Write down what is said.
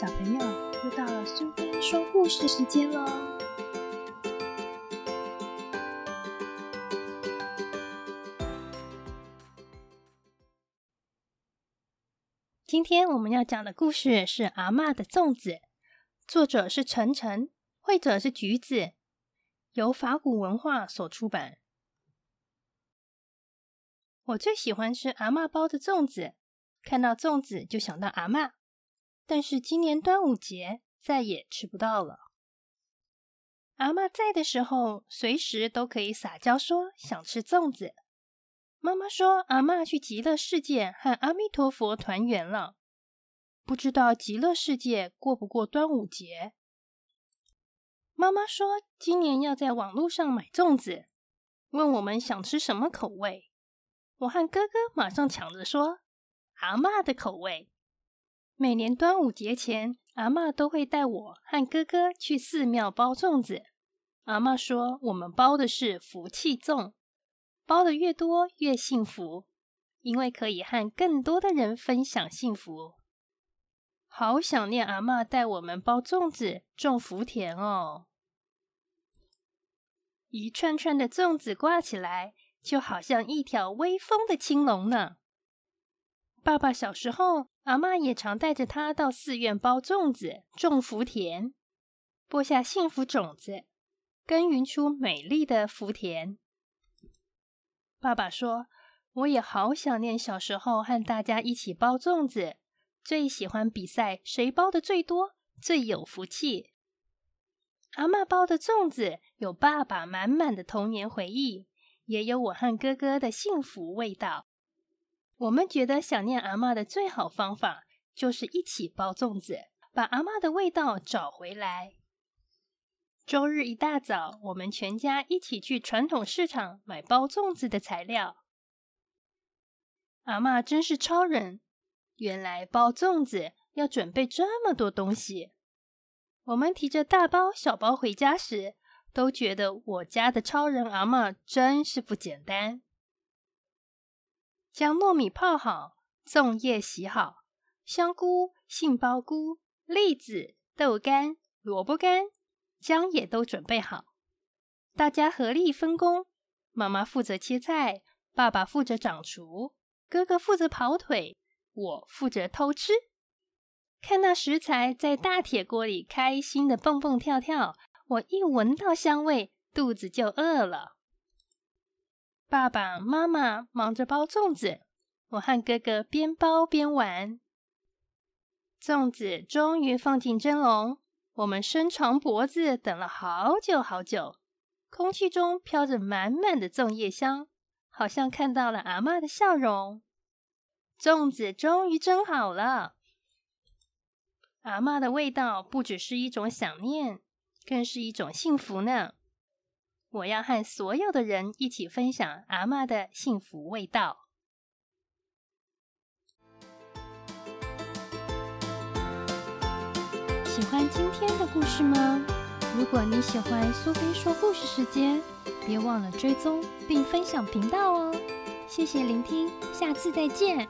小朋友，又到了苏菲说故事时间喽！今天我们要讲的故事是《阿嬷的粽子》，作者是晨晨，绘者是橘子，由法古文化所出版。我最喜欢吃阿嬷包的粽子，看到粽子就想到阿嬷。但是今年端午节再也吃不到了。阿妈在的时候，随时都可以撒娇说想吃粽子。妈妈说阿妈去极乐世界和阿弥陀佛团圆了，不知道极乐世界过不过端午节。妈妈说今年要在网络上买粽子，问我们想吃什么口味。我和哥哥马上抢着说阿妈的口味。每年端午节前，阿妈都会带我和哥哥去寺庙包粽子。阿妈说，我们包的是福气粽，包的越多越幸福，因为可以和更多的人分享幸福。好想念阿妈带我们包粽子、种福田哦！一串串的粽子挂起来，就好像一条威风的青龙呢。爸爸小时候，阿妈也常带着他到寺院包粽子、种福田，播下幸福种子，耕耘出美丽的福田。爸爸说：“我也好想念小时候和大家一起包粽子，最喜欢比赛谁包的最多，最有福气。”阿妈包的粽子有爸爸满满的童年回忆，也有我和哥哥的幸福味道。我们觉得想念阿妈的最好方法，就是一起包粽子，把阿妈的味道找回来。周日一大早，我们全家一起去传统市场买包粽子的材料。阿妈真是超人，原来包粽子要准备这么多东西。我们提着大包小包回家时，都觉得我家的超人阿妈真是不简单。将糯米泡好，粽叶洗好，香菇、杏鲍菇、栗子、豆干、萝卜干、姜也都准备好。大家合力分工，妈妈负责切菜，爸爸负责掌厨，哥哥负责跑腿，我负责偷吃。看到食材在大铁锅里开心的蹦蹦跳跳，我一闻到香味，肚子就饿了。爸爸妈妈忙着包粽子，我和哥哥边包边玩。粽子终于放进蒸笼，我们伸长脖子等了好久好久。空气中飘着满满的粽叶香，好像看到了阿妈的笑容。粽子终于蒸好了，阿妈的味道不只是一种想念，更是一种幸福呢。我要和所有的人一起分享阿妈的幸福味道。喜欢今天的故事吗？如果你喜欢苏菲说故事时间，别忘了追踪并分享频道哦。谢谢聆听，下次再见。